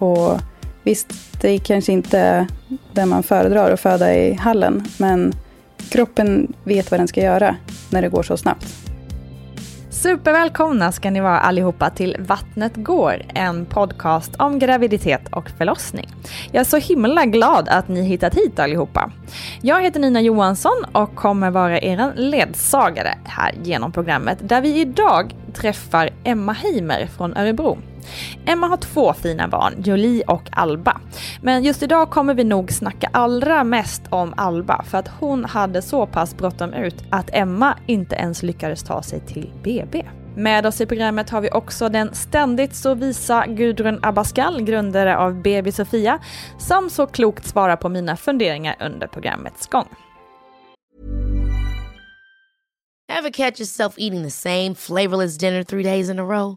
Och visst, det är kanske inte det man föredrar att föda i hallen. Men kroppen vet vad den ska göra när det går så snabbt. Supervälkomna ska ni vara allihopa till Vattnet går, en podcast om graviditet och förlossning. Jag är så himla glad att ni hittat hit allihopa. Jag heter Nina Johansson och kommer vara er ledsagare här genom programmet där vi idag träffar Emma Heimer från Örebro. Emma har två fina barn, Jolie och Alba. Men just idag kommer vi nog snacka allra mest om Alba för att hon hade så pass bråttom ut att Emma inte ens lyckades ta sig till BB. Med oss i programmet har vi också den ständigt så visa Gudrun Abascal, grundare av BB Sofia, som så klokt svarar på mina funderingar under programmets gång. Have catch yourself eating the same flavorless dinner three days in a row?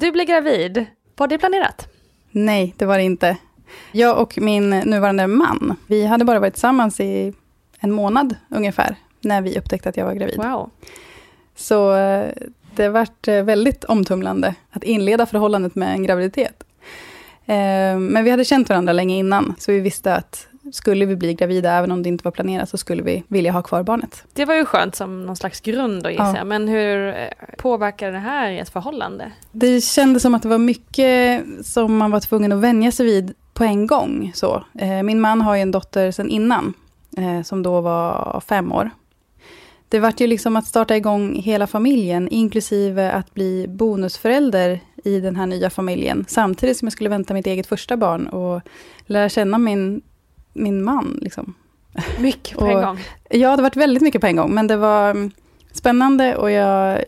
Du blir gravid. Var det planerat? Nej, det var det inte. Jag och min nuvarande man, vi hade bara varit tillsammans i en månad ungefär, när vi upptäckte att jag var gravid. Wow. Så eh, det vart eh, väldigt omtumlande att inleda förhållandet med en graviditet. Eh, Men vi hade känt varandra länge innan, så vi visste att skulle vi bli gravida, även om det inte var planerat, så skulle vi vilja ha kvar barnet. Det var ju skönt som någon slags grund då gissar Ja. Men hur eh, påverkar det här ert förhållande? Det kändes som att det var mycket som man var tvungen att vänja sig vid på en gång. Så. Eh, Min man har ju en dotter sedan innan, eh, som då var fem år. Det vart ju liksom att starta igång hela familjen, inklusive att bli bonusförälder i den här nya familjen, samtidigt som jag skulle vänta mitt eget första barn och lära känna min, min man. Liksom. Mycket på en gång. Ja, det varit väldigt mycket på en gång, men det var mm, spännande och jag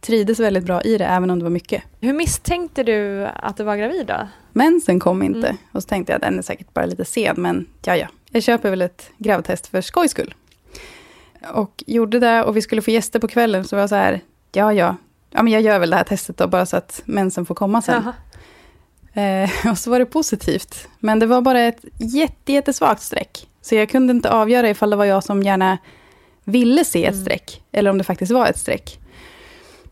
trivdes väldigt bra i det, även om det var mycket. Hur misstänkte du att du var gravid då? Mensen kom inte. Mm. Och så tänkte jag, den är säkert bara lite sen, men ja, ja. Jag köper väl ett gravtest för skojs skull. Och gjorde det, och vi skulle få gäster på kvällen, så var jag så här, ja, ja. Ja, men jag gör väl det här testet då, bara så att mensen får komma sen. Jaha. Eh, och så var det positivt. Men det var bara ett jätte, jättesvagt streck. Så jag kunde inte avgöra ifall det var jag som gärna ville se ett streck, eller om det faktiskt var ett streck.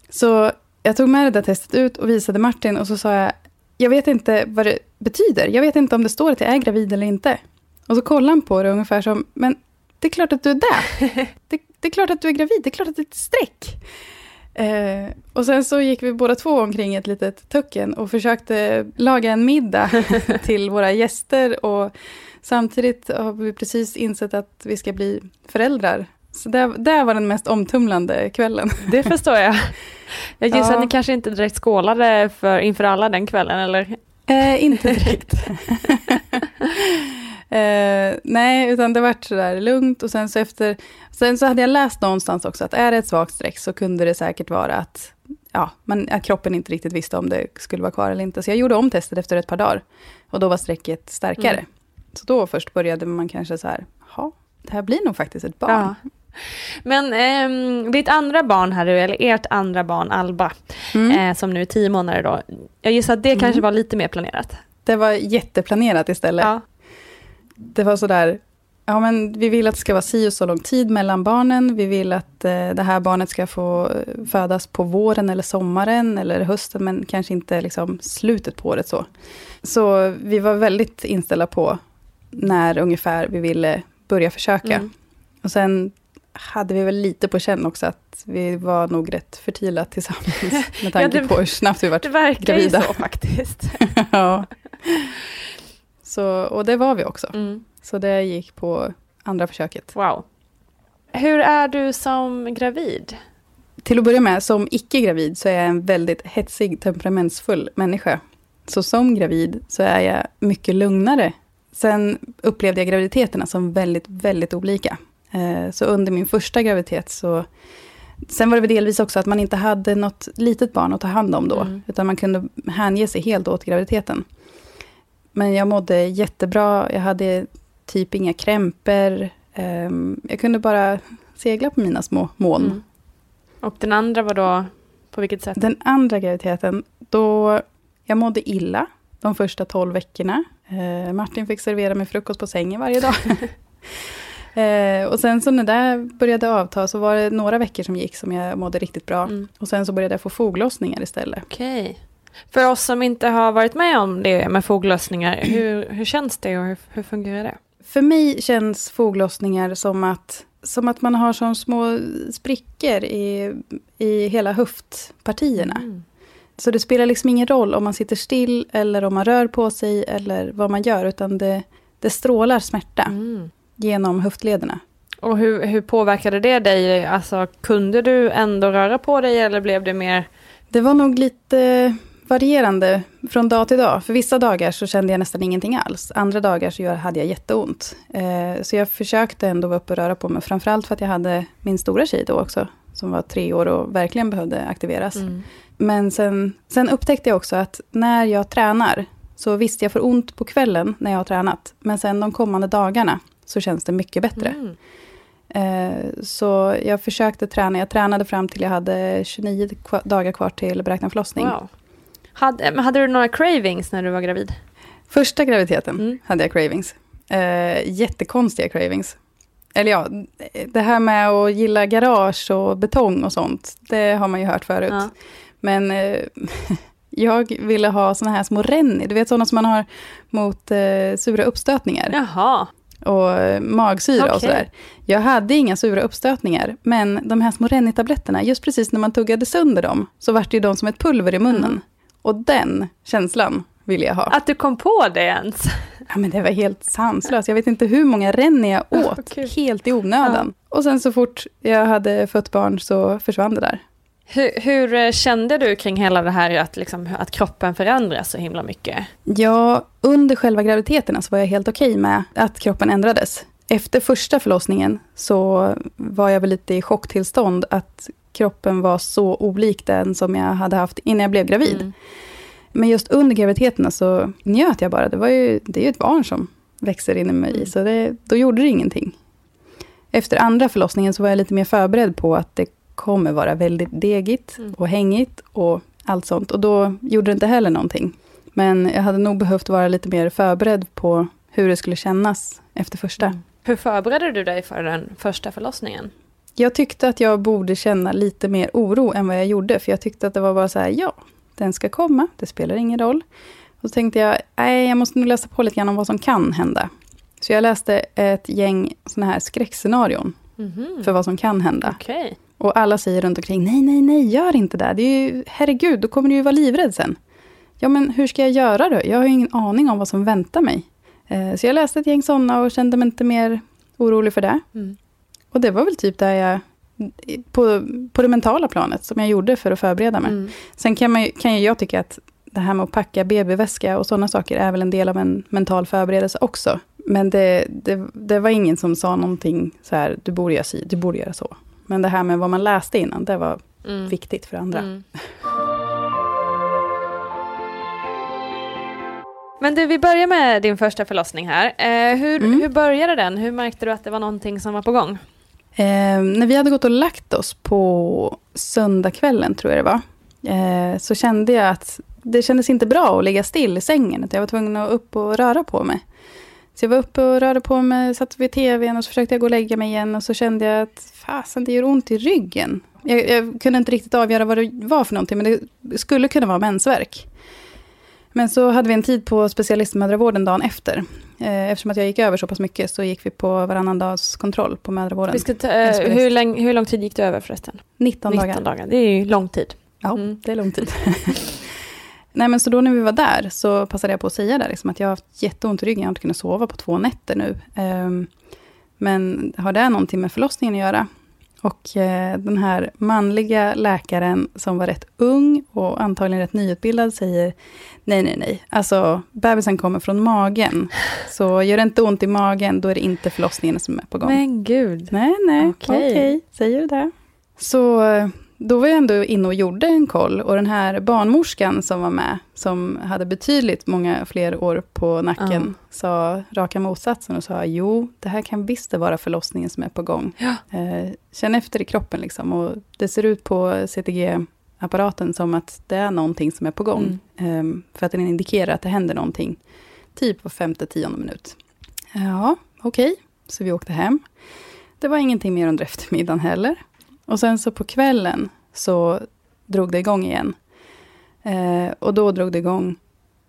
Så jag tog med det där testet ut och visade Martin och så sa jag, jag vet inte vad det betyder. Jag vet inte om det står att jag är gravid eller inte. Och så kollar han på det ungefär som, men det är klart att du är där. Det, det är klart att du är gravid, det är klart att det är ett streck. Eh, och sen så gick vi båda två omkring ett litet tucken och försökte laga en middag till våra gäster. Och samtidigt har vi precis insett att vi ska bli föräldrar. Så det, det var den mest omtumlande kvällen. Det förstår jag. Jag gissar Ja. att ni kanske inte direkt skålade för, inför alla den kvällen, eller? Eh, inte direkt. eh, nej, utan det vart sådär lugnt och sen så efter... Sen så hade jag läst någonstans också att är det ett svagt streck så kunde det säkert vara att, ja, man, att kroppen inte riktigt visste om det skulle vara kvar eller inte. Så jag gjorde om testet efter ett par dagar och då var strecket starkare. Mm. Så då först började man kanske så här, ja, det här blir nog faktiskt ett barn. Ja. Men ehm, ditt andra barn Harry, eller ert andra barn Alba, Mm. eh, som nu är tio månader då. Jag gissar att det kanske var lite mer planerat. Det var jätteplanerat istället. Ja. Det var sådär, ja men vi vill att det ska vara si och så lång tid mellan barnen. Vi vill att eh, det här barnet ska få eh, födas på våren eller sommaren eller hösten, men kanske inte liksom slutet på året så. Så vi var väldigt inställda på när ungefär vi ville börja försöka. Mm. Och sen hade vi väl lite på känn också att vi var nog rätt fertila tillsammans, med tanke det- på hur snabbt vi var Det verkar gravida. ju så faktiskt. ja. Så, och det var vi också. Mm. Så det gick på andra försöket. Wow. Hur är du som gravid? Till att börja med, som icke-gravid så är jag en väldigt hetsig, temperamentsfull människa. Så som gravid så är jag mycket lugnare. Sen upplevde jag graviditeterna som väldigt, väldigt olika. Eh, Så under min första graviditet så... Sen var det väl delvis också att man inte hade något litet barn att ta hand om då. Mm. Utan man kunde hänge sig helt åt graviditeten. Men jag mådde jättebra. Jag hade typ inga krämpor. Ehm, Jag kunde bara segla på mina små moln. Mm. Och den andra var då, på vilket sätt? Den andra graviditeten, då jag mådde illa de första 12 veckorna. Eh, Martin fick servera mig frukost på sängen varje dag. eh, och sen så när det började avta så var det några veckor som gick som jag mådde riktigt bra. Mm. Och sen så började jag få foglossningar istället. Okej. För oss som inte har varit med om det med foglossningar, hur, hur känns det och hur, hur fungerar det? För mig känns foglossningar som att, som att man har som små sprickor i, i hela höftpartierna. Mm. Så det spelar liksom ingen roll om man sitter still eller om man rör på sig eller vad man gör, utan det, det strålar smärta Mm. genom höftlederna. Och hur, hur påverkade det dig? Alltså, kunde du ändå röra på dig eller blev det mer... Det var nog lite varierande från dag till dag. För vissa dagar så kände jag nästan ingenting alls. Andra dagar så hade jag jätteont. Eh, så jag försökte ändå vara uppe och röra på mig. Framförallt för att jag hade min stora tjej då också. Som var tre år och verkligen behövde aktiveras. Mm. Men sen, sen upptäckte jag också att när jag tränar, så visst jag får ont på kvällen när jag har tränat. Men sen de kommande dagarna så känns det mycket bättre. Mm. Eh, så jag försökte träna. Jag tränade fram till jag hade 29 kva- dagar kvar till beräknad förlossning. Wow. Hade, hade du några cravings när du var gravid? Första graviditeten Mm. hade jag cravings. Eh, jättekonstiga cravings. Eller ja, det här med att gilla garage och betong och sånt, det har man ju hört förut. Ja. Men eh, jag ville ha såna här små renni, du vet sådana som man har mot eh, sura uppstötningar Jaha. och eh, magsyra och Okej. sådär. Jag hade inga sura uppstötningar, men de här små renni-tabletterna, just precis när man tuggade sönder dem, så vart det ju de som ett pulver i munnen. Mm. Och den känslan ville jag ha. Att du kom på det ens? Ja, men det var helt sanslöst. Jag vet inte hur många renni jag åt, kul. helt i onödan. Och sen så fort jag hade fött barn så försvann det där. Hur, hur eh, kände du kring hela det här att, liksom, att kroppen förändras så himla mycket? Ja, under själva graviditeten så var jag helt okej med att kroppen ändrades. Efter första förlossningen så var jag väl lite i chocktillstånd att kroppen var så olik den som jag hade haft innan jag blev gravid. Mm. Men just under graviditeten så njöt jag bara. Det, var ju, det är ju ett barn som växer in i mig, Mm. så det, då gjorde det ingenting. Efter andra förlossningen så var jag lite mer förberedd på att det kommer vara väldigt degigt Mm. och hängigt och allt sånt. Och då gjorde det inte heller någonting. Men jag hade nog behövt vara lite mer förberedd på hur det skulle kännas efter första. Mm. Hur förberedde du dig för den första förlossningen? Jag tyckte att jag borde känna lite mer oro än vad jag gjorde. För jag tyckte att det var bara så här, ja, den ska komma, det spelar ingen roll. Och så tänkte jag, nej, jag måste nog läsa på lite grann om vad som kan hända. Så jag läste ett gäng sådana här skräckscenarion Mhm. för vad som kan hända. Okej. Och alla säger runt omkring, nej, nej, nej, gör inte det. det är ju, herregud, då kommer du ju vara livrädd sen. Ja, men hur ska jag göra då? Jag har ju ingen aning om vad som väntar mig. Eh, så jag läste ett gäng sådana och kände mig inte mer orolig för det. Mm. Och det var väl typ där jag, på, på det mentala planet, som jag gjorde för att förbereda mig. Mm. Sen kan, man, kan ju jag tycka att det här med att packa BB-väska och sådana saker är väl en del av en mental förberedelse också. Men det, det, det var ingen som sa någonting så här, du borde göra si, du borde göra så. Men det här med vad man läste innan, det var Mm. viktigt för andra. Mm. Men du, vi börjar med din första förlossning här. Eh, hur, Mm. hur började den? Hur märkte du att det var någonting som var på gång? Eh, när vi hade gått och lagt oss på söndagskvällen, tror jag det var, eh, så kände jag att det kändes inte bra att ligga still i sängen. Utan jag var tvungen att upp och röra på mig. Så jag var uppe och rörde på mig, satt vid tvn och så försökte jag gå och lägga mig igen. Och så kände jag att fasen, det gör ont i ryggen. Jag, jag kunde inte riktigt avgöra vad det var för någonting, men det skulle kunna vara mensvärk. Men så hade vi en tid på specialistmödravården dagen efter. Eh, eftersom att jag gick över så pass mycket så gick vi på varannan dags kontroll på mödravården. Vi ska ta, eh, hur, lång, hur lång tid gick du över förresten? 19 dagar. 19 dagar. Det är ju lång tid. Ja, Mm. det är lång tid. Nej, men så då när vi var där så passade jag på att säga där, liksom, att jag har haft jätteont i ryggen. Jag har inte kunnat sova på två nätter nu. Ehm, men har det någonting med förlossningen att göra? Och eh, den här manliga läkaren som var rätt ung och antagligen rätt nyutbildad säger nej, nej, nej. Alltså, bebisen kommer från magen. Så gör det inte ont i magen, då är det inte förlossningen som är på gång. Men gud. Nej, nej, Okej. okej, säger du det. Så eh, då var jag ändå inne och gjorde en koll. Och den här barnmorskan som var med, som hade betydligt många fler år på nacken, sa raka motsatsen och sa, jo, det här kan visst vara förlossningen som är på gång. Ja. Eh, känn efter i kroppen liksom. Och det ser ut på CTG-apparaten som att det är någonting som är på gång. Mm. Eh, för att den indikerar att det händer någonting, typ var femte, tionde minut. Ja, okej. Så vi åkte hem. Det var ingenting mer under eftermiddagen heller. Och sen så på kvällen så drog det igång igen. Eh, och då drog det igång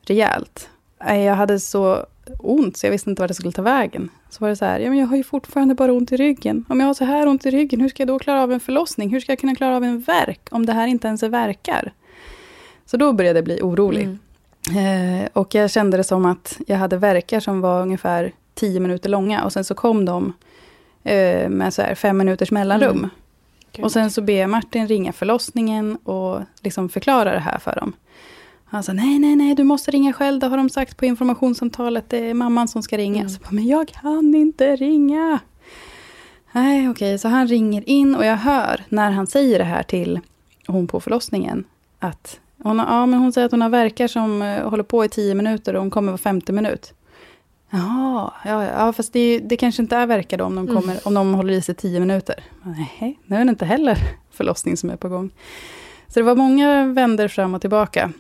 rejält. Eh, Jag hade så ont så jag visste inte vart jag skulle ta vägen. Så var det så här, ja men jag har ju fortfarande bara ont i ryggen. Om jag har så här ont i ryggen, hur ska jag då klara av en förlossning? Hur ska jag kunna klara av en verk om det här inte ens är verkar? Så då började jag bli orolig. Mm. Eh, och jag kände det som att jag hade verkar som var ungefär tio minuter långa. Och sen så kom de eh, med så här fem minuters mellanrum. Mm. Gud. Och sen så ber jag Martin ringa förlossningen och liksom förklara det här för dem. Han sa, nej, nej, nej, du måste ringa själv, det har de sagt på informationssamtalet, det är mamman som ska ringa. Mm. Så bara, men jag kan inte ringa. Nej, okej, så han ringer in och jag hör när han säger det här till hon på förlossningen, att hon, har, ja, men hon säger att hon har verkar som eh, håller på i tio minuter och hon kommer var femte minut. Jaha, ja, ja, fast det, det kanske inte är verkar då om de, kommer, om de håller i sig tio minuter. Nej, nu är det inte heller förlossning som är på gång. Så det var många vänder fram och tillbaka.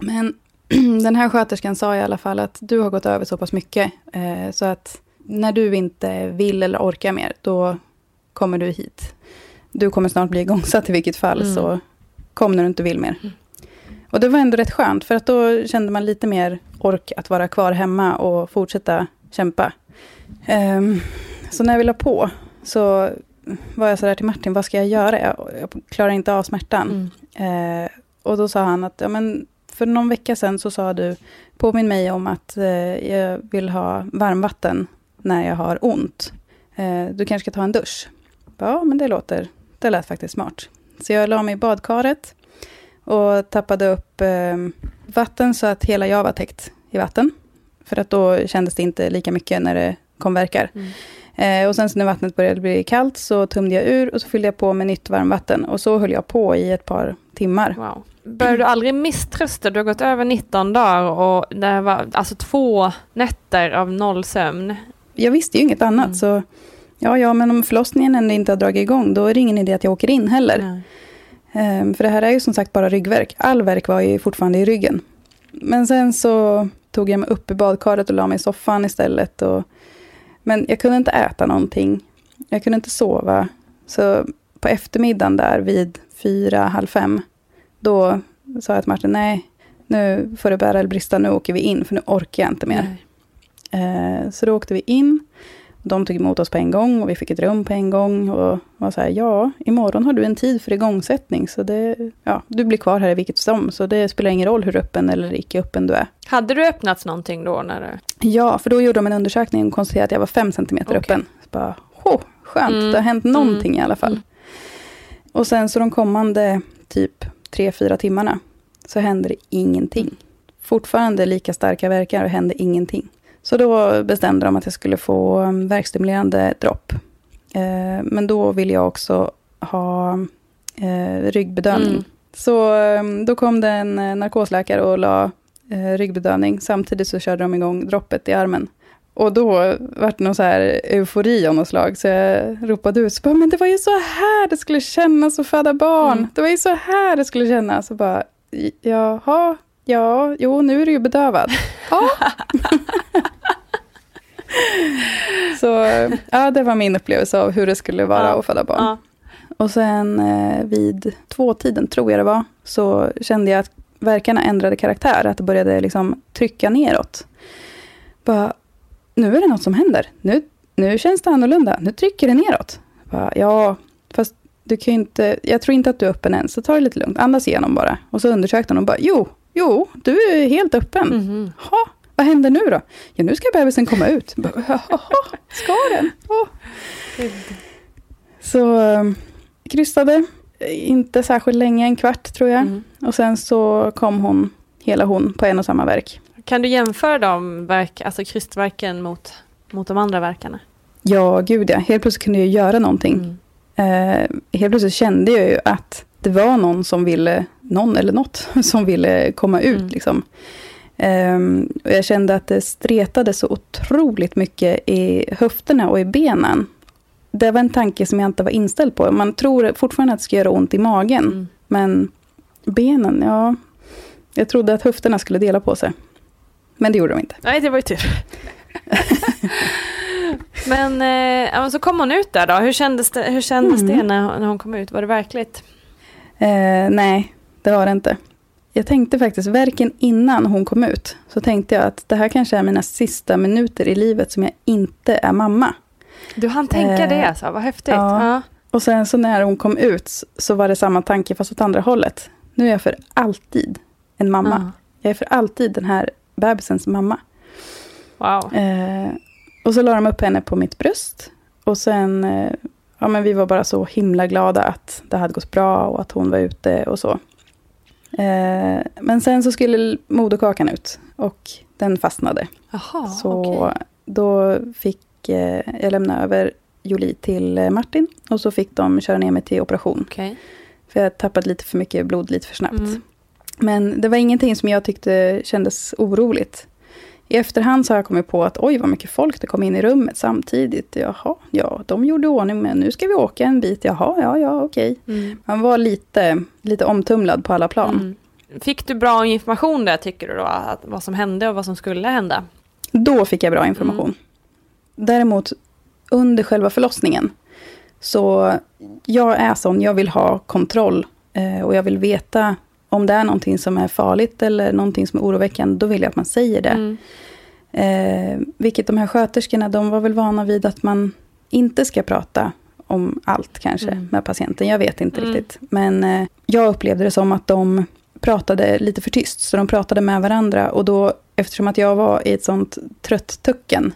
Men den här sköterskan sa i alla fall att du har gått över så pass mycket, eh, så att när du inte vill eller orkar mer, då kommer du hit. Du kommer snart bli igångsatt i vilket fall, Mm. så kom när du inte vill mer. Och det var ändå rätt skönt, för att då kände man lite mer ork att vara kvar hemma och fortsätta kämpa. Ehm, så när jag ville på, så var jag sådär till Martin, vad ska jag göra? Jag, jag klarar inte av smärtan. Mm. Eh, och då sa han att, ja men för någon vecka sedan så sa du, påminn mig om att eh, jag vill ha varmvatten när jag har ont. Eh, du kanske ska ta en dusch? Ja, men det låter, det lät faktiskt smart. Så jag la mig i badkaret och tappade upp eh, vatten så att hela jag var täckt i vatten. För att då kändes det inte lika mycket när det kom verkar. Eh, och sen så när vattnet började bli kallt så tömde jag ur och så fyllde jag på med nytt varmvatten. Och så höll jag på i ett par timmar. Wow. Började du aldrig misströsta? Du har gått över 19 dagar och det var alltså två nätter av noll sömn. Jag visste ju inget annat. Mm. Så ja, ja, men om förlossningen ändå inte har dragit igång, då är det ingen idé att jag åker in heller. Nej. Ehm, för det här är ju som sagt bara ryggverk. All verk var ju fortfarande i ryggen. Men sen så tog jag mig upp i badkaret och la mig i soffan istället. Och, men jag kunde inte äta någonting. Jag kunde inte sova. Så på eftermiddagen där vid fyra, halv fem, då sa jag till Martin, nej, nu får det bära eller brista, nu åker vi in, för nu orkar jag inte mer. Eh, så då åkte vi in. De tog emot oss på en gång och vi fick ett rum på en gång. Och var så här, ja, imorgon har du en tid för igångsättning. Så det, ja, du blir kvar här i vilket som. Så det spelar ingen roll hur öppen eller icke öppen du är. Hade du öppnats någonting då? När du... Ja, för då gjorde de en undersökning och konstaterade att jag var fem centimeter Okej. öppen. Så bara, oh, skönt, Mm. det har hänt någonting Mm. i alla fall. Mm. Och sen så de kommande typ tre, fyra timmarna så hände det ingenting. Fortfarande lika starka verkar och hände ingenting. Så då bestämde de att jag skulle få um, värkstimulerande dropp. Eh, men då ville jag också ha eh, ryggbedövning. Mm. Så um, då kom det en eh, narkosläkare och la ryggbedövning. Samtidigt så körde de igång droppet i armen. Och då vart det någon så här eufori av något slag. Så jag ropade ut, så bara, men det var ju så här det skulle kännas att föda barn. Mm. Det var ju så här det skulle kännas. Så bara, jaha, ja, jo, nu är du ju bedövad. Ja. så ja, det var min upplevelse av hur det skulle vara Ja. att föda barn. Ja. Och sen eh, vid tvåtiden, tror jag det var, så kände jag att verkarna ändrade karaktär. Att det började liksom trycka neråt. Bara, nu är det något som händer. Nu, nu känns det annorlunda. Nu trycker det neråt. Bara, ja, fast du kan inte, jag tror inte att du är öppen än, så ta det lite lugnt. Andas igenom bara. Och så undersökte hon och bara, jo, jo, du är helt öppen. Mhm. Ha, vad händer nu då? Ja, nu ska bebisen komma ut. Ska den? Åh. Så eh, krystade, inte särskilt länge, en kvart tror jag. Mm. Och sen så kom hon, hela hon, på en och samma verk. Kan du jämföra de verk, alltså krystverken mot, mot de andra verkarna? Ja, gud ja. Helt plötsligt kunde jag göra någonting. Mm. Eh, helt plötsligt kände jag ju att det var någon som ville, någon eller något, som ville komma ut. Mm. Liksom. Och jag kände att det stretade så otroligt mycket i höfterna och i benen. Det var en tanke som jag inte var inställd på. Man tror fortfarande att det ska göra ont i magen. Mm. Men benen, ja. Jag trodde att höfterna skulle dela på sig. Men det gjorde de inte. Nej, det var ju tur. men, eh, så kom hon ut där då. Hur kändes det, hur kändes Mm. det när, när hon kom ut? Var det verkligt? Eh, nej, det var det inte. Jag tänkte faktiskt, verken innan hon kom ut, så tänkte jag att det här kanske är mina sista minuter i livet som jag inte är mamma. Du hann tänka Eh, det alltså, vad häftigt. ja. Ja. Och sen så när hon kom ut så var det samma tanke fast åt andra hållet. Nu är jag för alltid en mamma. Ja. Jag är för alltid den här bebisens mamma. Wow. Eh, och så la de upp henne på mitt bröst. Och sen, eh, ja men vi var bara så himla glada att det hade gått bra och att hon var ute och så. Eh, men sen så skulle moderkakan ut och den fastnade. Jaha, så okej. då fick eh, jag lämna över Jolie till eh, Martin. Och så fick de köra ner mig till operation. Okej. För jag tappade lite för mycket blod lite för snabbt. Mm. Men det var ingenting som jag tyckte kändes oroligt. I efterhand så har jag kommit på att oj vad mycket folk det kom in i rummet samtidigt. Jaha, ja, de gjorde ordning men nu ska vi åka en bit. Jaha, ja, ja, okej. Mm. Man var lite, lite omtumlad på alla plan. Mm. Fick du bra information där tycker du då? Att, vad som hände och vad som skulle hända? Då fick jag bra information. Däremot under själva förlossningen. Så jag är sån, jag vill ha kontroll. Eh, och jag vill veta om det är någonting som är farligt eller någonting som är oroväckande. Då vill jag att man säger det. Mm. Eh, vilket de här sköterskorna, de var väl vana vid att man inte ska prata om allt kanske Mm. med patienten. Jag vet inte Mm. riktigt. Men eh, jag upplevde det som att de pratade lite för tyst. Så de pratade med varandra. Och då, eftersom att jag var i ett sånt trött tucken,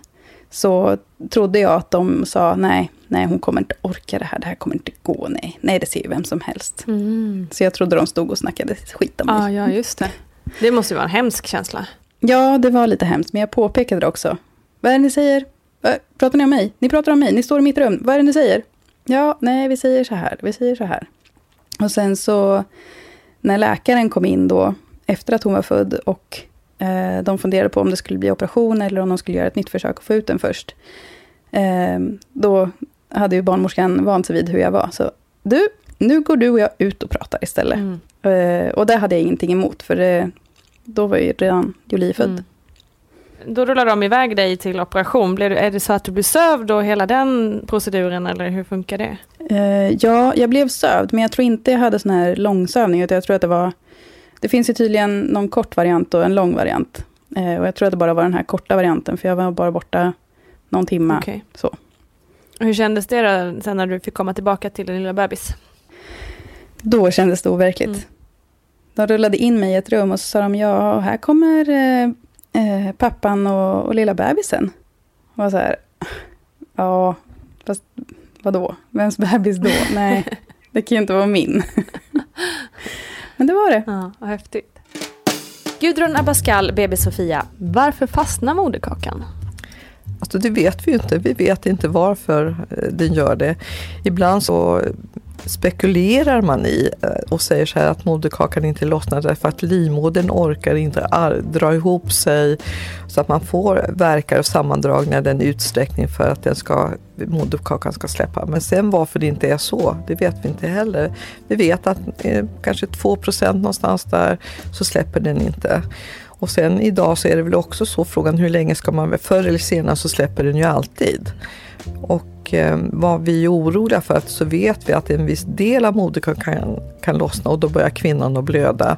så trodde jag att de sa nej, nej hon kommer inte orka det här, det här kommer inte gå, nej. Nej, det ser ju vem som helst. Mm. Så jag trodde de stod och snackade skit om mig. Ah, ja, just det. Det måste ju vara en hemsk känsla. Ja, det var lite hemskt, men jag påpekade det också. Vad är det ni säger? Pratar ni om mig? Ni pratar om mig, ni står i mitt rum. Vad är det ni säger? Ja, nej, vi säger så här, vi säger så här. Och sen så, när läkaren kom in då, efter att hon var född, och de funderade på om det skulle bli operation, eller om de skulle göra ett nytt försök att få ut den först. Eh, då hade ju barnmorskan vant sig vid hur jag var. Så, du, nu går du och jag ut och pratar istället. Mm. Eh, och det hade jag ingenting emot, för det, då var ju redan Jolie född. Mm. Då rullar de iväg dig till operation. Blir du, är det så att du blir sövd och hela den proceduren eller hur funkar det? Eh, ja, jag blev sövd, men jag tror inte jag hade sån här långsövning, utan jag tror att det var Det finns ju tydligen någon kort variant och en lång variant. Eh, och jag tror att det bara var den här korta varianten, för jag var bara borta någon timme. Okej. Så. Hur kändes det då, sen när du fick komma tillbaka till din lilla bebis? Då kändes det overkligt. Mm. De rullade in mig i ett rum och så sa de, ja, här kommer eh, eh, pappan och, och lilla bebisen. Och jag så här, ja, fast vadå? Vems bebis då? Nej, det kan ju inte vara min. Men det var det. Ja, vad häftigt. Gudrun Abascal, BB Sofia. Varför fastnar moderkakan? Alltså det vet vi ju inte. Vi vet inte varför eh, den gör det. Ibland så spekulerar man i eh, och säger så här att moderkakan inte lossnar därför att livmodern orkar inte dra ihop sig så att man får verkar och sammandragningar i den utsträckning för att den ska, moderkakan ska släppa. Men sen varför det inte är så, det vet vi inte heller. Vi vet att eh, kanske 2% någonstans där så släpper den inte. Och sen idag så är det väl också så frågan hur länge ska man, förr eller senare så släpper den ju alltid. Och eh, vad vi är oroliga för så vet vi att en viss del av moderkakan kan, kan lossna och då börjar kvinnan att blöda.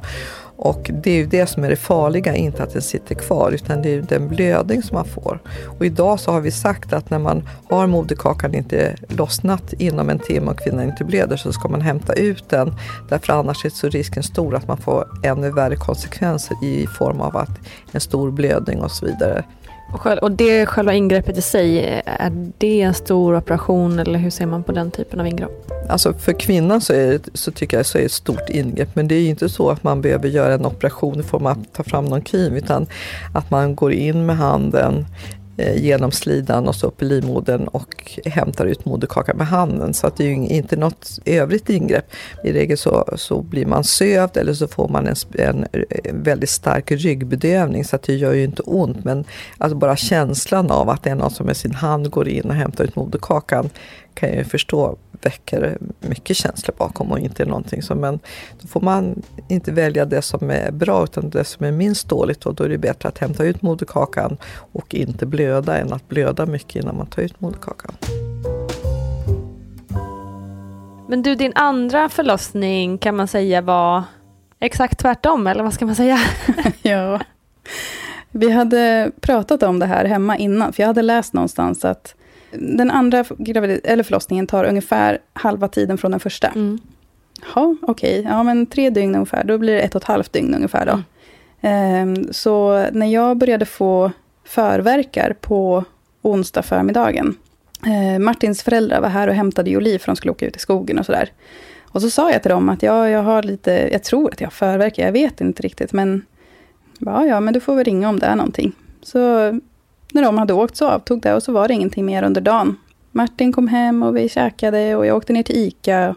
Och det är ju det som är det farliga, inte att den sitter kvar utan det är ju den blödning som man får. Och idag så har vi sagt att när man har moderkakan inte lossnat inom en timme och kvinnan inte blöder så ska man hämta ut den. Därför annars är så risken stor att man får ännu värre konsekvenser i form av att en stor blödning och så vidare. Och det själva ingreppet i sig, är det en stor operation eller hur ser man på den typen av ingrepp? Alltså för kvinnan så, är så tycker jag så är det ett stort ingrepp men det är ju inte så att man behöver göra en operation i form av att ta fram någon kniv utan att man går in med handen Eh, genom slidan och så upp i livmodern och hämtar ut moderkakan med handen. Så att det är ju inte något övrigt ingrepp. I regel så, så blir man sövd eller så får man en, en eh, väldigt stark ryggbedövning så att det gör ju inte ont. Men alltså bara känslan av att det är någon som med sin hand går in och hämtar ut moderkakan kan jag ju förstå väcker mycket känslor bakom och inte någonting som, men då får man inte välja det som är bra utan det som är minst dåligt och då är det bättre att hämta ut moderkakan och inte blöda än att blöda mycket innan man tar ut moderkakan. Men du, din andra förlossning kan man säga var exakt tvärtom, eller vad ska man säga? Ja. Vi hade pratat om det här hemma innan, för jag hade läst någonstans att den andra gravid- eller förlossningen tar ungefär halva tiden från den första. Mm. Ja, okej. Ja, men tre dygn ungefär. Då blir det ett och ett halvt dygn ungefär då. Ehm, så när jag började få förverkar på onsdag förmiddagen. Eh, Martins föräldrar var här och hämtade Jolie för de skulle åka ut i skogen och sådär. Och så sa jag till dem att ja, jag har lite, jag tror att jag har förverkar, jag vet inte riktigt. Men ja, ja, men du får väl ringa om det är någonting. Så när de hade åkt så avtog det och så var det ingenting mer under dagen. Martin kom hem och vi käkade och jag åkte ner till ICA.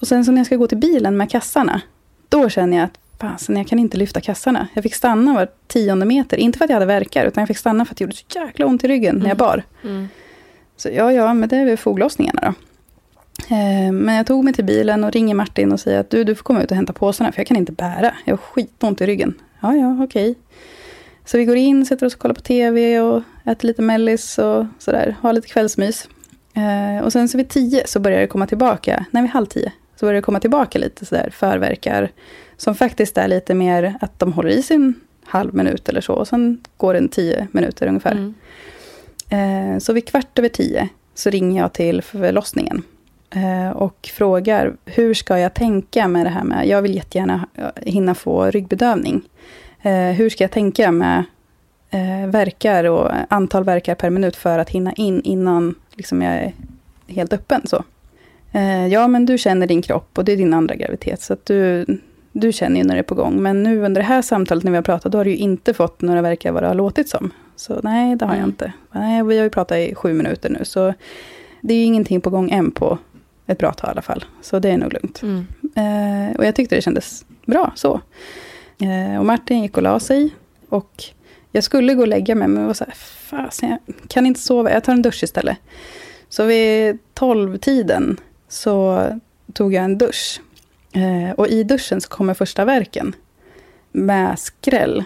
Och sen så när jag ska gå till bilen med kassarna, då känner jag att fasen, jag kan inte lyfta kassarna. Jag fick stanna var tionde meter, inte för att jag hade verkar, utan jag fick stanna för att det gjorde så jäkla ont i ryggen när jag bar. Mm. Så ja, ja, men det är väl foglossningarna då. Eh, Men jag tog mig till bilen och ringer Martin och säger att du, du får komma ut och hämta påsarna, för jag kan inte bära. Jag har skitont i ryggen. Ja, ja, okej. Så vi går in, sätter oss och kollar på TV och äter lite mellis och sådär. Har lite kvällsmys. Eh, Och sen så vid tio så börjar det komma tillbaka, nej vid halv tio, så börjar det komma tillbaka lite sådär förverkar. Som faktiskt är lite mer att de håller i sin halv minut eller så. Och sen går det en tio minuter ungefär. Mm. Eh, Så vid kvart över tio så ringer jag till förlossningen. eh, Och frågar hur ska jag tänka med det här med, jag vill jättegärna eh, hinna få ryggbedövning. Eh, Hur ska jag tänka med eh, verkar och antal verkar per minut för att hinna in innan liksom, jag är helt öppen. Så. Eh, Ja, men du känner din kropp och det är din andra graviditet. Så att du, du känner ju när det är på gång. Men nu under det här samtalet när vi har pratat, då har du ju inte fått några verkar vad det har låtit som. Så nej, det har jag Mm. inte. Nej, vi har ju pratat i sju minuter nu, så det är ju ingenting på gång än på ett bra tag i alla fall. Så det är nog lugnt. Mm. Eh, och jag tyckte det kändes bra så. Eh, och Martin gick och la sig. Och jag skulle gå och lägga mig, men jag var så här, fasen, jag kan inte sova, jag tar en dusch istället. Så vid tolvtiden så tog jag en dusch. Eh, och i duschen så kommer första verken med skräll.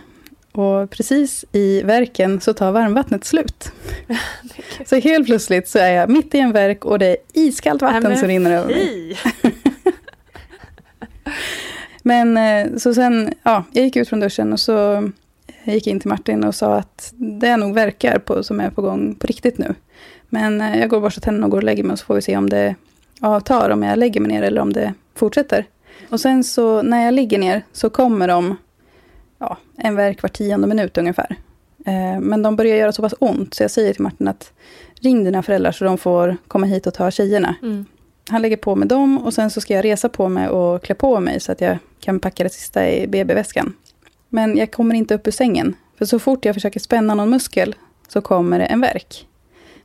Och precis i verken så tar varmvattnet slut. Så helt plötsligt så är jag mitt i en verk och det är iskallt vatten Nej, som rinner över mig. Men eh, så sen, ja, jag gick ut från duschen och så eh, jag gick in till Martin och sa att det är nog verkar på, som är på gång på riktigt nu. Men eh, jag går och borstar tänderna och går och lägger mig och så får vi se om det avtar, om jag lägger mig ner eller om det fortsätter. Och sen så när jag ligger ner så kommer de ja, en verk var tionde minut ungefär. Men de börjar göra så pass ont så jag säger till Martin att ring dina föräldrar så de får komma hit och ta tjejerna. Mm. Han lägger på med dem och sen så ska jag resa på mig och klä på mig så att jag kan packa det sista i BB-väskan. Men jag kommer inte upp ur sängen. För så fort jag försöker spänna någon muskel så kommer det en verk.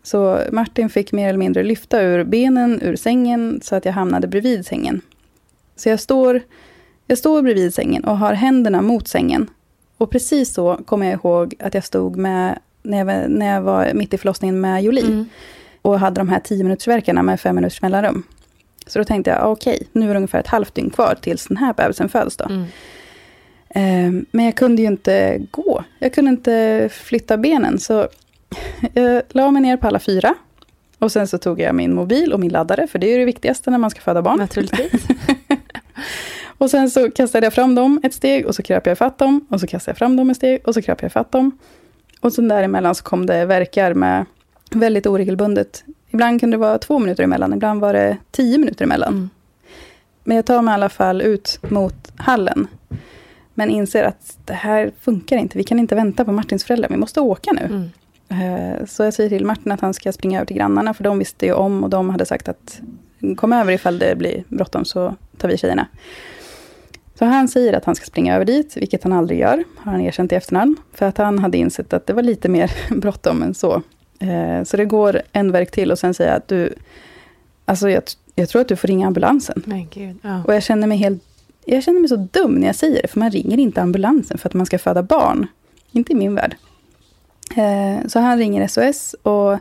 Så Martin fick mer eller mindre lyfta ur benen ur sängen så att jag hamnade bredvid sängen. Så jag står, jag står bredvid sängen och har händerna mot sängen. Och precis så kommer jag ihåg att jag stod med, när jag, var- när jag var mitt i förlossningen med Jolie. Mm. Och hade de här 10 minutersverkarna med fem minuters mellanrum. Så då tänkte jag, okej, nu är det ungefär ett halvt dygn kvar tills den här bebisen föds då. Mm. Eh, men jag kunde ju inte gå. Jag kunde inte flytta benen. Så jag la mig ner på alla fyra. Och sen så tog jag min mobil och min laddare, för det är ju det viktigaste när man ska föda barn. Naturligtvis. Och sen så kastade jag fram dem ett steg och så kröp jag ifatt dem. Och så kastade jag fram dem ett steg och så kröp jag ifatt dem. Och sen däremellan så kom det verkar med väldigt oregelbundet. Ibland kunde det vara två minuter emellan, ibland var det tio minuter emellan. Mm. Men jag tar mig i alla fall ut mot hallen. Men inser att det här funkar inte. Vi kan inte vänta på Martins föräldrar. Vi måste åka nu. Mm. Eh, Så jag säger till Martin att han ska springa över till grannarna. För de visste ju om och de hade sagt att kom över ifall det blir bråttom så tar vi tjejerna. Så han säger att han ska springa över dit, vilket han aldrig gör, har han erkänt i efterhand. För att han hade insett att det var lite mer bråttom än så. Eh, Så det går en verk till och sen säger jag att du, alltså jag, jag tror att du får ringa ambulansen. Men gud. Ja. Och jag känner mig helt, jag känner mig så dum när jag säger det, för man ringer inte ambulansen för att man ska föda barn. Inte i min värld. Eh, Så han ringer SOS och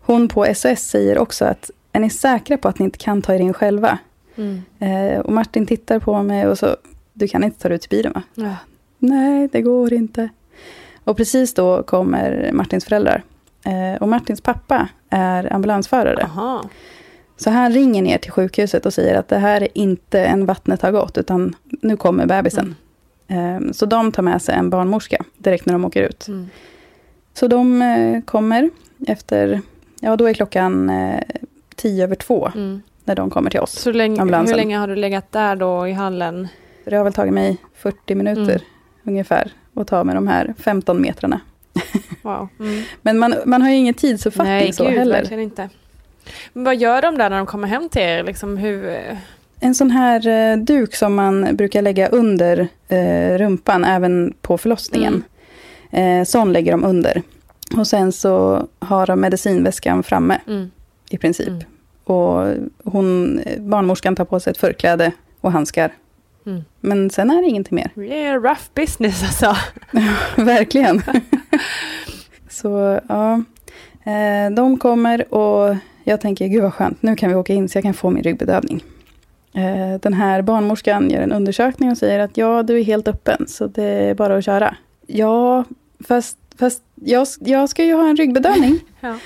hon på SOS säger också att är ni säkra på att ni inte kan ta er in själva? Mm. Eh, Och Martin tittar på mig och så, du kan inte ta dig ut till bilen va? Ja. Nej, det går inte. Och precis då kommer Martins föräldrar. Eh, Och Martins pappa är ambulansförare. Aha. Så han ringer ner till sjukhuset och säger att det här är inte en vattnet har gått, utan nu kommer bebisen. Eh, Så de tar med sig en barnmorska direkt när de åker ut. Mm. Så de eh, kommer efter, ja då är klockan eh, tio över två Mm. när de kommer till oss. Så länge, Ambulansen. hur länge har du legat där då i hallen? Det har väl tagit mig 40 minuter Mm. ungefär att ta med de här 15 metrarna. Wow. Mm. Men man, man har ju ingen tidsuppfattning Nej, så gud, heller. verkligen inte. Men vad gör de där när de kommer hem till er? Liksom hur... En sån här eh, duk som man brukar lägga under eh, rumpan även på förlossningen. Eh, sån lägger de under. Och sen så har de medicinväskan framme Mm. i princip. Mm. Och hon, barnmorskan tar på sig ett förkläde och handskar. Mm. Men sen är det ingenting mer. Det är rough business alltså. Verkligen. så ja, eh, de kommer och jag tänker gud vad skönt, nu kan vi åka in så jag kan få min ryggbedövning. Eh, den här barnmorskan gör en undersökning och säger att ja, du är helt öppen så det är bara att köra. Ja, fast, fast jag, jag ska ju ha en ryggbedövning. Ja.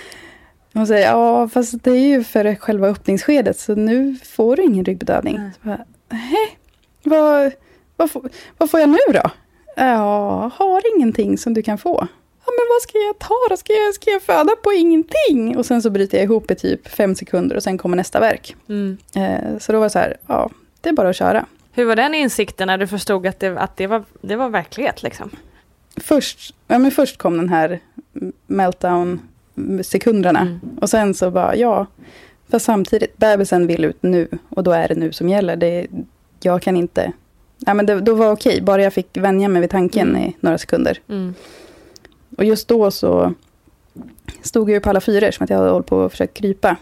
Hon säger ja, fast det är ju för själva öppningsskedet så nu får du ingen ryggbedövning. Nej. Så bara, "Nähä, vad, vad, får, vad får jag nu då? Ja, har ingenting som du kan få. Ja, men vad ska jag ta då? Ska jag, ska jag föda på ingenting? Och sen så bryter jag ihop i typ fem sekunder och sen kommer nästa verk. Mm. Eh, så då var det så här, ja, det är bara att köra. Hur var den insikten när du förstod att det, att det, var, det var verklighet? Liksom? Först, ja, men först kom den här meltdown-sekunderna. Mm. Och sen så bara, ja. Fast samtidigt, bebisen vill ut nu. Och då är det nu som gäller. Det, jag kan inte... Ja, men det, då var okej, bara jag fick vänja mig vid tanken Mm. i några sekunder. Mm. Och just då så stod jag ju på alla fyra som att jag hade hållit på att försöka krypa.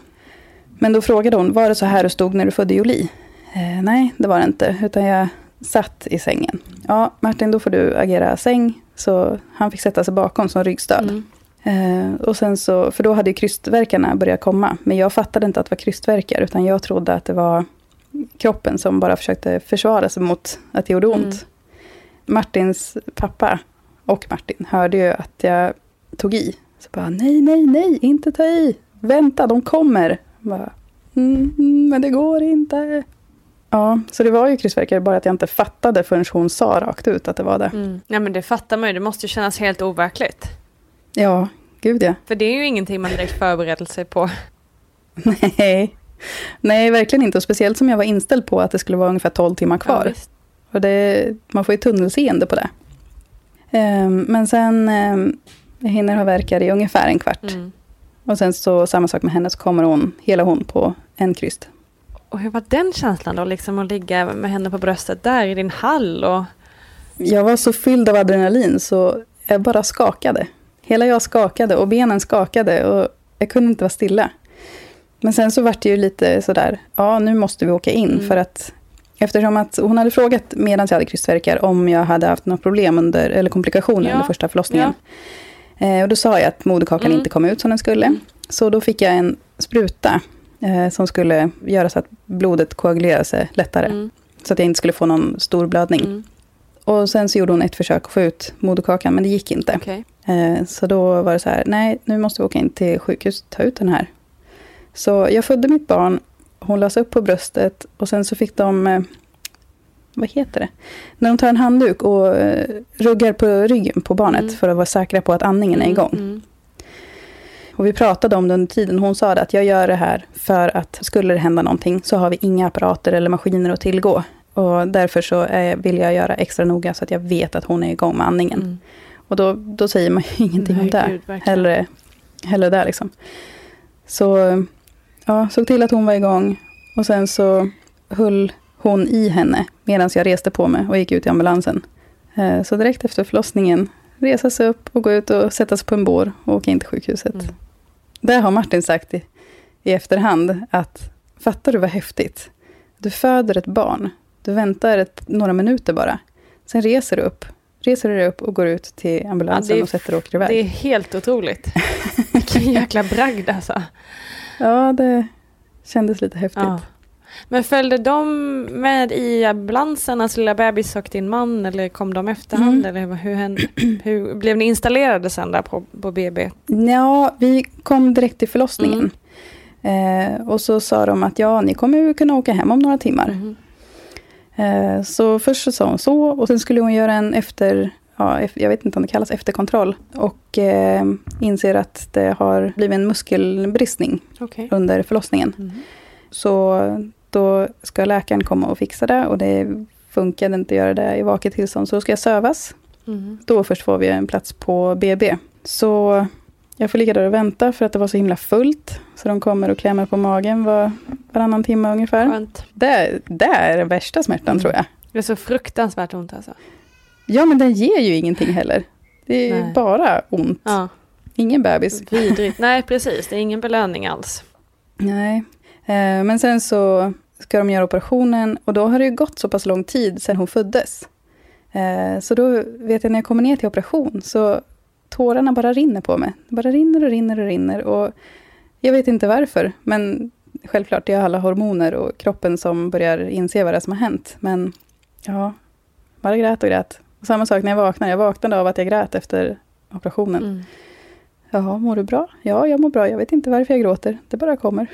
Men då frågade hon, var det så här du stod när du födde Jolie? Eh, nej, det var det inte, utan jag satt i sängen. Ja, Martin, då får du agera säng. Så han fick sätta sig bakom som ryggstöd. Mm. Eh, och sen så, för då hade ju krystverkarna börjat komma. Men jag fattade inte att det var krystverkar, utan jag trodde att det var kroppen som bara försökte försvara sig mot att det gjorde ont. Mm. Martins pappa och Martin hörde ju att jag tog i. Så bara, nej, nej, nej, inte ta i. Vänta, de kommer. Bara, mm, mm, men det går inte. Ja, så det var ju krystvärkar, bara att jag inte fattade förrän hon sa rakt ut att det var det. Mm. Ja men det fattar man ju, det måste ju kännas helt overkligt. Ja, gud ja. För det är ju ingenting man direkt förbereder sig på. Nej. Nej, verkligen inte. Och speciellt som jag var inställd på att det skulle vara ungefär 12 timmar kvar. Ja, och det, man får ju tunnelseende på det. Um, men sen um, jag hinner ha verkar i ungefär en kvart. Mm. Och sen så samma sak med henne, så kommer hon, hela hon på en kryst. Och hur var den känslan då, liksom att ligga med henne på bröstet där i din hall? Och... Jag var så fylld av adrenalin så jag bara skakade. Hela jag skakade och benen skakade och jag kunde inte vara stilla. Men sen så var det ju lite sådär, ja nu måste vi åka in mm. för att Eftersom att hon hade frågat medan jag hade krystvärkar om jag hade haft några problem under, eller komplikationer ja. under första förlossningen. Ja. Eh, och då sa jag att moderkakan mm. inte kom ut som den skulle. Mm. Så då fick jag en spruta eh, som skulle göra så att blodet koagulerade sig lättare. Mm. Så att jag inte skulle få någon stor blödning. Mm. Och sen så gjorde hon ett försök att få ut moderkakan, men det gick inte. Okay. Eh, så då var det så här, nej, nu måste vi åka in till sjukhus och ta ut den här. Så jag födde mitt barn, hon lades upp på bröstet och sen så fick de, eh, vad heter det? När de tar en handduk och eh, ruggar på ryggen på barnet mm. för att vara säkra på att andningen är igång. Mm. Och vi pratade om det under tiden. Hon sa att jag gör det här för att skulle det hända någonting så har vi inga apparater eller maskiner att tillgå. Och därför så är, vill jag göra extra noga så att jag vet att hon är igång med andningen. Mm. Och då, då säger man ju ingenting Nej, om det. Gud, hellre, hellre där liksom. Så ja, såg till att hon var igång. Och sen så höll hon i henne medan jag reste på mig och gick ut i ambulansen. Eh, så direkt efter förlossningen resa sig upp och gå ut och sätta sig på en bår och åka in till sjukhuset. Mm. Där har Martin sagt i, i efterhand att fattar du vad häftigt? Du föder ett barn, du väntar ett, några minuter bara. Sen reser du upp, reser du dig upp och går ut till ambulansen ja, är, och sätter och åker iväg. Det är helt otroligt. Vilken jäkla bragd alltså. Ja, det kändes lite häftigt. Ja. Men följde de med i ambulansen, alltså lilla bebis och din man, eller kom de efterhand? Mm. Eller hur, hur, blev ni installerade sen där på, på BB? Ja, vi kom direkt till förlossningen. Mm. Eh, och så sa de att ja, ni kommer kunna åka hem om några timmar. Mm. Eh, så först så sa hon så, och sen skulle hon göra en efter ja, jag vet inte om det kallas efterkontroll. Och eh, inser att det har blivit en muskelbristning okay. under förlossningen. Mm. Så då ska läkaren komma och fixa det och det funkade inte att göra det i vaket tillstånd. Så då ska jag sövas. Mm. Då först får vi en plats på BB. Så jag får ligga där och vänta för att det var så himla fullt. Så de kommer och klämmer på magen var, varannan timme ungefär. Skönt. Det, det är den värsta smärtan mm. tror jag. Det är så fruktansvärt ont alltså. Ja, men den ger ju ingenting heller. Det är Nej. bara ont. Ja. Ingen bebis. Vidrigt. Nej, precis. Det är ingen belöning alls. Nej. Eh, men sen så ska de göra operationen och då har det ju gått så pass lång tid sedan hon föddes. Eh, så då vet jag när jag kommer ner till operation så tårarna bara rinner på mig. Det bara rinner och rinner och rinner. Och jag vet inte varför, men självklart, det är alla hormoner och kroppen som börjar inse vad det är som har hänt. Men ja, bara grät och grät. Och samma sak när jag vaknade. Jag vaknade av att jag grät efter operationen. Mm. Jaha, mår du bra? Ja, jag mår bra. Jag vet inte varför jag gråter. Det bara kommer.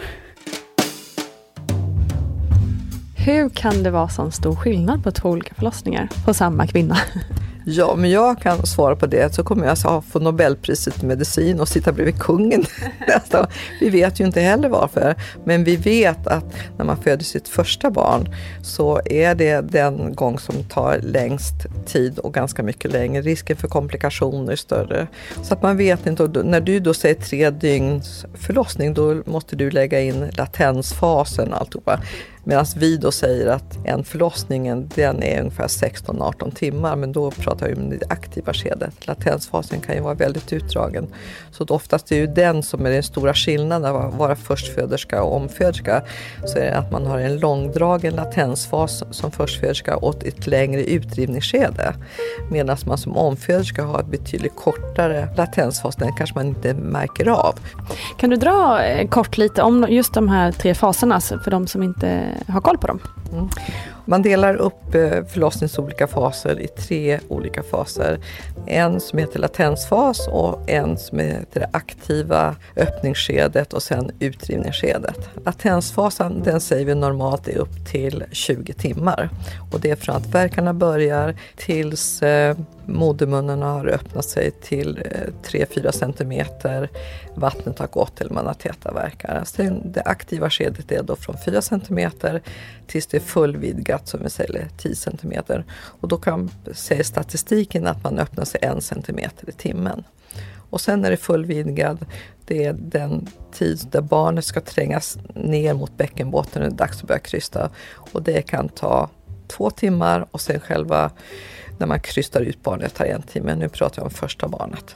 Hur kan det vara sån stor skillnad på två olika förlossningar på samma kvinna? Ja, men jag kan svara på det. Så kommer jag alltså få Nobelpriset i medicin och sitta bredvid kungen alltså, Vi vet ju inte heller varför. Men vi vet att när man föder sitt första barn så är det den gång som tar längst tid och ganska mycket längre. Risken för komplikationer är större. Så att man vet inte. Och när du då säger tre dygns förlossning, då måste du lägga in latensfasen och alltihopa. Medan vi då säger att en förlossning den är ungefär 16-18 timmar, men då pratar vi om det aktiva skedet. Latensfasen kan ju vara väldigt utdragen. Så oftast är det ju den som är den stora skillnaden att vara förstföderska och omföderska. Så är det att man har en långdragen latensfas som förstföderska och ett längre utdrivningsskede. Medan man som omföderska har ett betydligt kortare latensfas, den kanske man inte märker av. Kan du dra eh, kort lite om just de här tre faserna alltså, för de som inte ha koll på dem. Mm. Man delar upp eh, förlossningens olika faser i tre olika faser. En som heter latensfas och en som heter det aktiva öppningsskedet och sen utdrivningsskedet. Latensfasen den säger vi normalt är upp till 20 timmar och det är från att verkarna börjar tills eh, modermunnen har öppnat sig till eh, 3-4 centimeter, vattnet har gått eller man har täta verkar. det aktiva skedet är då från 4 centimeter tills det är fullvidgat som vi säger 10 centimeter. Och då kan säga statistiken att man öppnar sig en centimeter i timmen. Och sen är det fullvidgad, det är den tid där barnet ska trängas ner mot bäckenbotten, det är dags att börja krysta. Och det kan ta två timmar och sen själva när man krystar ut barnet tar en timme. Nu pratar jag om första barnet.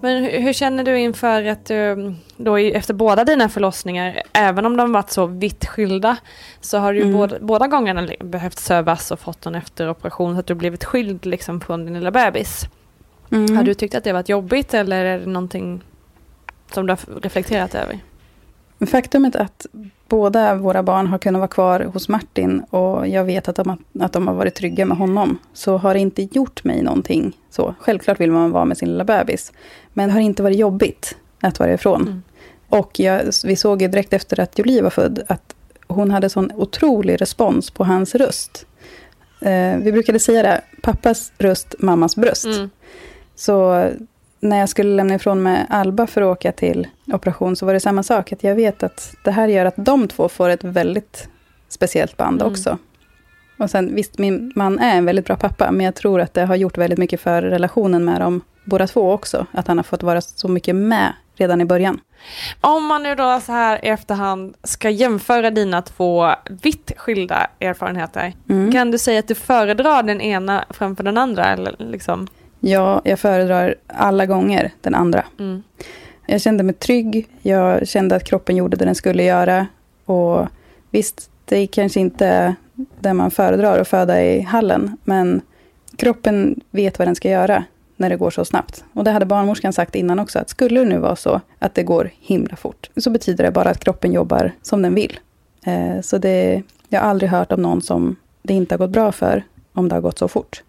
Men hur, hur, känner du inför att du då efter båda dina förlossningar, även om de varit så vitt skilda, så har du mm. båda, båda gångerna behövt sövas och fått en efteroperation så att du blivit skild liksom från din lilla bebis. Mm. Har du tyckt att det varit jobbigt eller är det någonting som du har reflekterat över? Faktumet att båda våra barn har kunnat vara kvar hos Martin och jag vet att de, att de har varit trygga med honom, så har det inte gjort mig någonting. Så, självklart vill man vara med sin lilla bebis, men det har inte varit jobbigt att vara ifrån. Mm. Och jag, vi såg ju direkt efter att Julie var född, att hon hade sån otrolig respons på hans röst. Eh, vi brukade säga det, pappas röst, mammas bröst. Mm. Så när jag skulle lämna ifrån mig Alba för att åka till operation, så var det samma sak. Att jag vet att det här gör att de två får ett väldigt speciellt band mm. också. Och sen, visst, min man är en väldigt bra pappa, men jag tror att det har gjort väldigt mycket för relationen med dem båda två också. Att han har fått vara så mycket med redan i början. Om man nu då så här i efterhand ska jämföra dina två vitt skilda erfarenheter, mm. kan du säga att du föredrar den ena framför den andra? Eller liksom? Ja, jag föredrar alla gånger den andra. Mm. Jag kände mig trygg, jag kände att kroppen gjorde det den skulle göra. Och visst, det är kanske inte det man föredrar att föda i hallen, men kroppen vet vad den ska göra när det går så snabbt. Och det hade barnmorskan sagt innan också, att skulle det nu vara så att det går himla fort, så betyder det bara att kroppen jobbar som den vill. Eh, så det, jag har aldrig hört om någon som det inte har gått bra för, om det har gått så fort.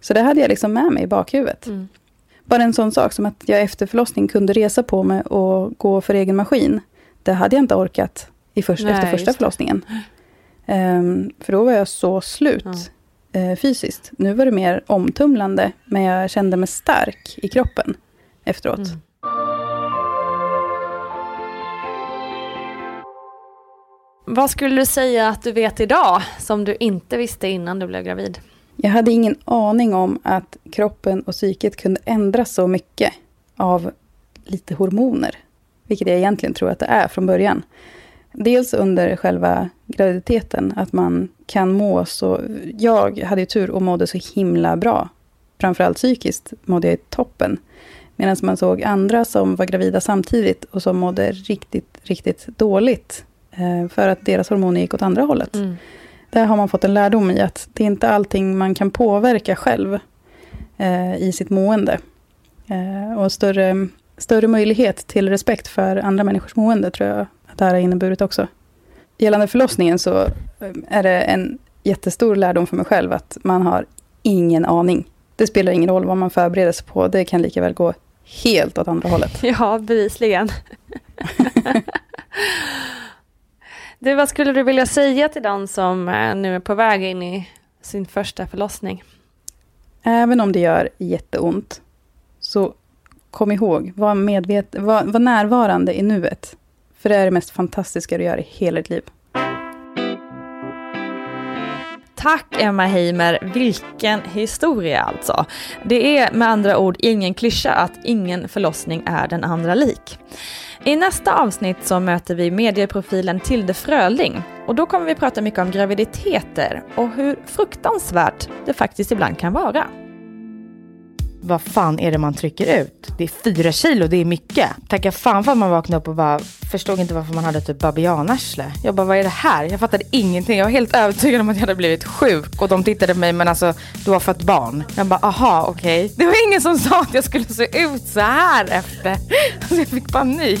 Så det hade jag liksom med mig i bakhuvudet. Mm. Bara en sån sak som att jag efter förlossning kunde resa på mig och gå för egen maskin. Det hade jag inte orkat i först, Nej, efter första förlossningen. Um, för då var jag så slut ja. uh, fysiskt. Nu var det mer omtumlande, men jag kände mig stark i kroppen efteråt. Mm. Vad skulle du säga att du vet idag, som du inte visste innan du blev gravid? Jag hade ingen aning om att kroppen och psyket kunde ändras så mycket av lite hormoner. Vilket jag egentligen tror att det är från början. Dels under själva graviditeten, att man kan må så... Jag hade ju tur och mådde så himla bra. Framförallt psykiskt mådde jag toppen. Medan man såg andra som var gravida samtidigt och som mådde riktigt, riktigt dåligt. Eh, för att deras hormoner gick åt andra hållet. Mm. Där har man fått en lärdom i att det är inte allting man kan påverka själv eh, i sitt mående. Eh, och större, större möjlighet till respekt för andra människors mående tror jag att det här har inneburit också. Gällande förlossningen så eh, är det en jättestor lärdom för mig själv att man har ingen aning. Det spelar ingen roll vad man förbereder sig på, det kan lika väl gå helt åt andra hållet. Ja, bevisligen. Du, vad skulle du vilja säga till den som eh, nu är på väg in i sin första förlossning? Även om det gör jätteont, så kom ihåg, var, medvet, var, var närvarande i nuet. För det är det mest fantastiska du gör i hela ditt liv. Tack Emma Heimer, vilken historia alltså. Det är med andra ord ingen klyscha att ingen förlossning är den andra lik. I nästa avsnitt så möter vi medieprofilen Tilde Fröling och då kommer vi prata mycket om graviditeter och hur fruktansvärt det faktiskt ibland kan vara vad fan är det man trycker ut? Det är fyra kilo, det är mycket. Tacka fan för att man vaknade upp och bara förstod inte varför man hade typ babianarsle. Jag bara, vad är det här? Jag fattade ingenting. Jag var helt övertygad om att jag hade blivit sjuk och de tittade på mig, men alltså du har fött barn. Jag bara, aha, okej. Okay. Det var ingen som sa att jag skulle se ut så här efter. Alltså jag fick panik.